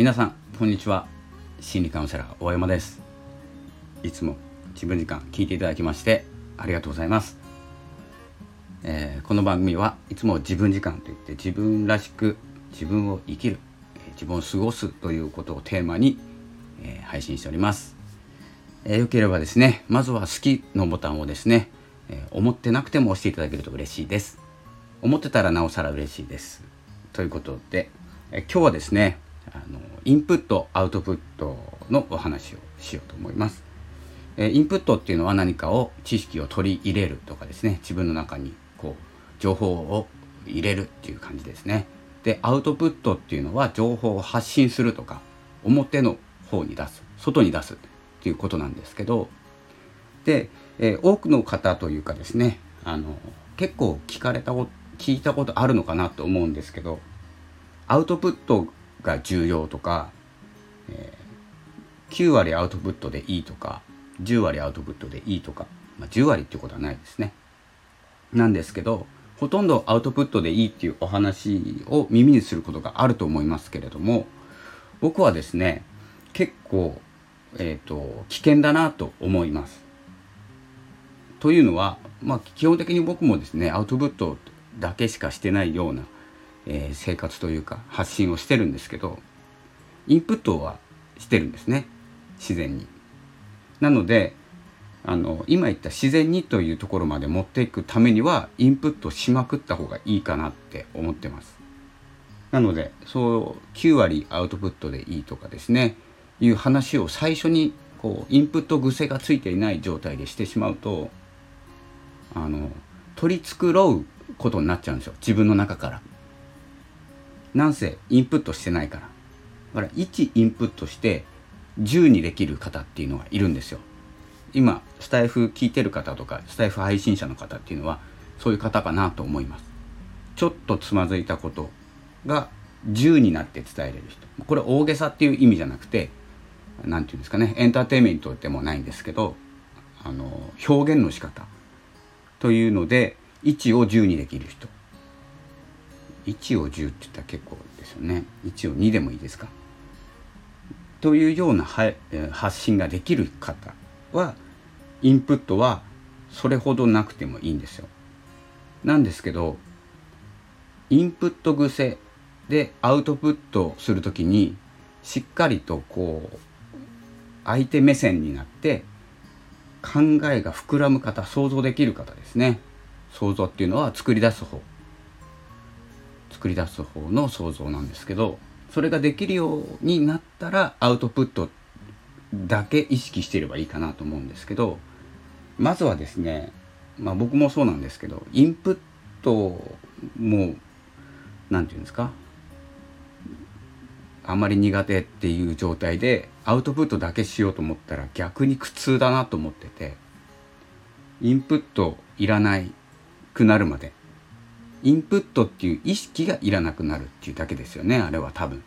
皆さんこんにちは。心理カウンセラー大山です。いつも自分時間聞いていただきましてありがとうございます、えー、この番組はいつも自分時間といって自分らしく自分を生きる自分を過ごすということをテーマに、えー、配信しております、えー、よければですねまずは好きのボタンをですね、え思ってなくても押していただけると嬉しいです。思ってたらなおさら嬉しいです。ということで、え今日はですねあのインプットアウトプットのお話をしようと思います。えインプットっていうのは何かを知識を取り入れるとかですね自分の中にこう情報を入れるっていう感じですね。でアウトプットっていうのは情報を発信するとか表の方に出す外に出すっていうことなんですけどで、えー、多くの方というかですねあの結構聞かれた聞いたことあるのかなと思うんですけどアウトプットが重要とか、えー、9割アウトプットでいいとか10割アウトプットでいいとか、まあ、10割っていうことはないですね。なんですけどほとんどアウトプットでいいっていうお話を耳にすることがあると思いますけれども僕はですね結構、えーと、危険だなと思います。というのは、まあ、基本的に僕もですねアウトプットだけしかしてないような、えー、生活というか発信をしてるんですけどインプットはしてるんですね自然に。なのであの今言った自然にというところまで持っていくためにはインプットしまくった方がいいかなって思ってます。なのでそう9割アウトプットでいいとかですねいう話を最初にこうインプット癖がついていない状態でしてしまうとあの取り繕うことになっちゃうんですよ自分の中から。なんせインプットしてないから。だから1インプットして10にできる方っていうのがいるんですよ。今スタイフ聞いてる方とかスタイフ配信者の方っていうのはそういう方かなと思います。ちょっとつまずいたことが10になって伝えれる人。これ大げさっていう意味じゃなくて何て言うんですかねエンターテインメントでもないんですけどあの表現の仕方というので1を10にできる人1を10って言ったら結構ですよね1を2でもいいですか？というような発信ができる方はインプットはそれほどなくてもいいんですよ。なんですけどインプット癖でアウトプットする時にしっかりとこう相手目線になって考えが膨らむ方想像できる方ですね。想像っていうのは作り出す方作り出す方の想像なんですけどそれができるようになったらアウトプットだけ意識していればいいかなと思うんですけどまずはですねまあ僕もそうなんですけどインプットも何て言うんですかあんまり苦手っていう状態でアウトプットだけしようと思ったら逆に苦痛だなと思っててインプットいらないくなるまでインプットっていう意識がいらなくなるっていうだけですよねあれは多分。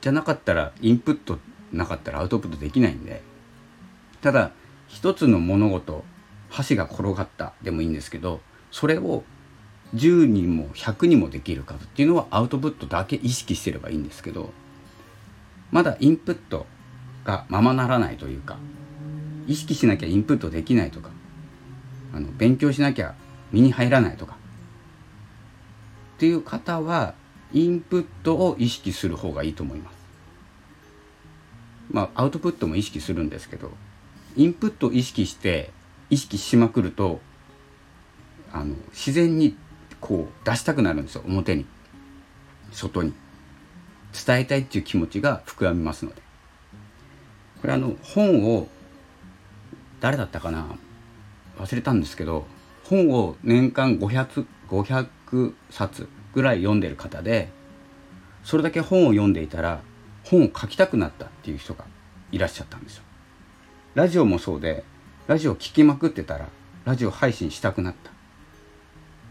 じゃなかったらインプットなかったらアウトプットできないんで。ただ一つの物事箸が転がったでもいいんですけどそれを10にも100にもできるかっていうのはアウトプットだけ意識してればいいんですけどまだインプットがままならないというか意識しなきゃインプットできないとかあの勉強しなきゃ身に入らないとか。っていう方はインプットを意識する方がいいと思います。まあアウトプットも意識するんですけどインプットを意識して意識しまくるとあの自然にこう出したくなるんですよ。表に。外に。伝えたいっていう気持ちが膨らみますので。これあの本を誰だったかな？忘れたんですけど本を年間 500, 500冊ぐらい読んでる方でそれだけ本を読んでいたら本を書きたくなったっていう人がいらっしゃったんですよ。ラジオもそうでラジオ聴きまくってたらラジオ配信したくなった。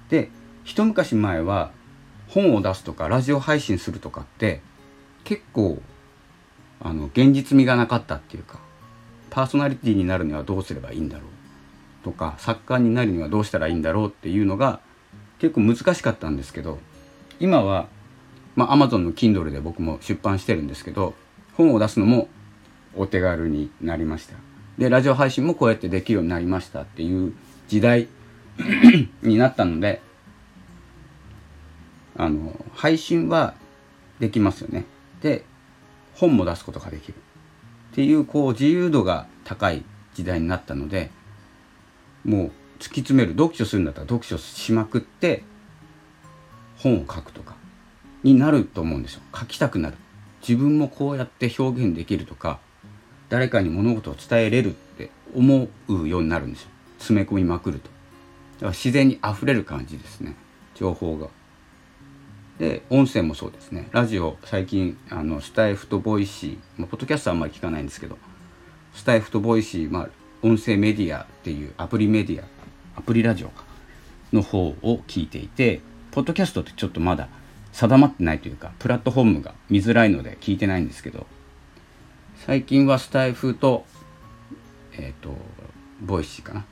で一昔前は本を出すとかラジオ配信するとかって結構あの現実味がなかったっていうかパーソナリティになるにはどうすればいいんだろうとか作家になるにはどうしたらいいんだろうっていうのが結構難しかったんですけど今はまあ Amazon の Kindle で僕も出版してるんですけど本を出すのもお手軽になりました。でラジオ配信もこうやってできるようになりましたっていう時代 になったのであの配信はできますよね。で本も出すことができるっていうこう自由度が高い時代になったのでもう突き詰める読書するんだったら読書しまくって本を書くとかになると思うんですよ。書きたくなる。自分もこうやって表現できるとか誰かに物事を伝えれるって思うようになるんですよ。詰め込みまくると。だから自然に溢れる感じですね。情報が。で音声もそうですね。ラジオ最近あのスタイフとボイシー、まあ、ポッドキャストはあんまり聞かないんですけどスタイフとボイシー、まあ、音声メディアっていうアプリメディアアプリラジオかの方を聞いていてポッドキャストってちょっとまだ定まってないというかプラットフォームが見づらいので聞いてないんですけど最近はスタイフとえっ、ー、とボイシーかな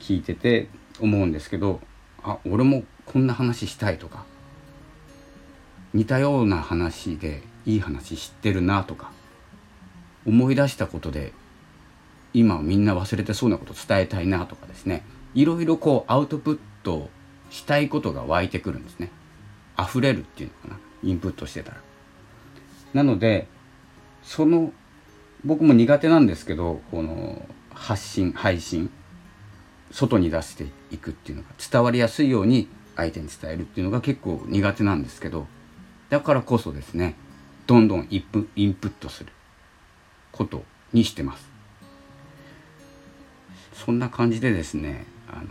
聞いてて思うんですけどあ俺もこんな話したいとか似たような話でいい話知ってるなとか思い出したことで今みんな忘れてそうなこと伝えたいなとかですね。いろいろこうアウトプットしたいことが湧いてくるんですね。溢れるっていうのかな。インプットしてたら。なのでその僕も苦手なんですけどこの発信配信。外に出していくっていうのが伝わりやすいように相手に伝えるっていうのが結構苦手なんですけどだからこそですねどんどんインプットすることにしてます。そんな感じでですねあの、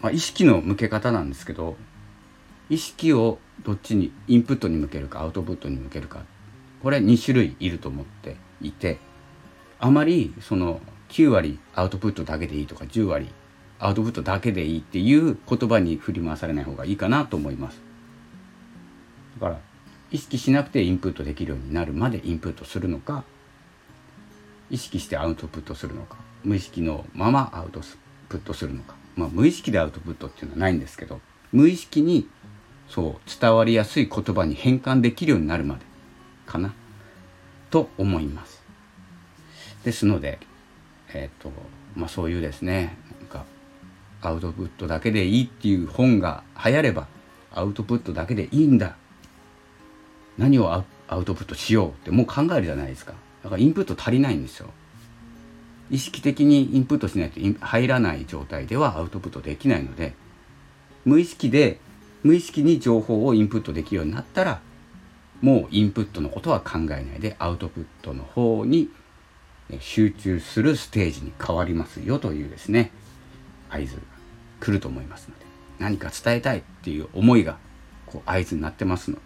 まあ、意識の向け方なんですけど意識をどっちにインプットに向けるかアウトプットに向けるかこれ2種類いると思っていてあまりその9割アウトプットだけでいいとか10割アウトプットだけでいいっていう言葉に振り回されない方がいいかなと思います。だから意識しなくてインプットできるようになるまでインプットするのか意識してアウトプットするのか無意識のままアウトプットするのか。まあ無意識でアウトプットっていうのはないんですけど無意識にそう伝わりやすい言葉に変換できるようになるまでかな。と思います。ですのでえっ、ー、とまあそういうですねなんかアウトプットだけでいいっていう本が流行ればアウトプットだけでいいんだ。何をアウトプットしようってもう考えるじゃないですか。だからインプット足りないんですよ。意識的にインプットしないと入らない状態ではアウトプットできないので無意識で無意識に情報をインプットできるようになったらもうインプットのことは考えないでアウトプットの方に集中するステージに変わりますよというですね合図が来ると思いますので何か伝えたいっていう思いがこう合図になってますので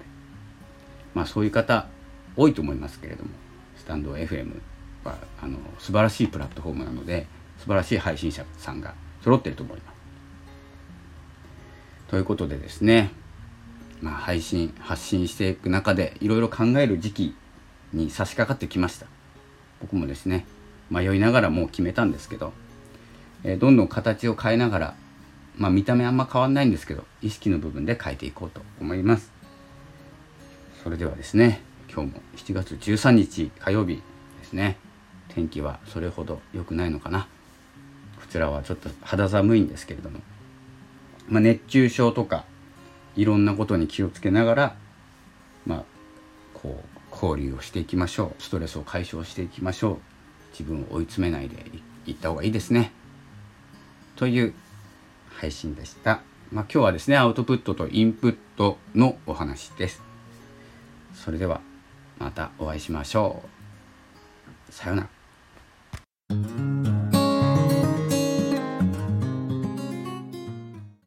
まあそういう方多いと思いますけれどもスタンド FM はあの素晴らしいプラットフォームなので素晴らしい配信者さんが揃ってると思います。ということでですね、まあ、配信発信していく中でいろいろ考える時期に差し掛かってきました。僕もですね迷いながらもう決めたんですけど、えー、どんどん形を変えながらまあ見た目あんま変わんないんですけど意識の部分で変えていこうと思います。それではですね今日も7月13日火曜日ですね。天気はそれほど良くないのかな。こちらはちょっと肌寒いんですけれども、まあ、熱中症とかいろんなことに気をつけながらまあこう交流をしていきましょう。ストレスを解消していきましょう。自分を追い詰めないでいった方がいいですね。という配信でした、まあ、今日はですねアウトプットとインプットのお話です。それではまたお会いしましょう。さようなら。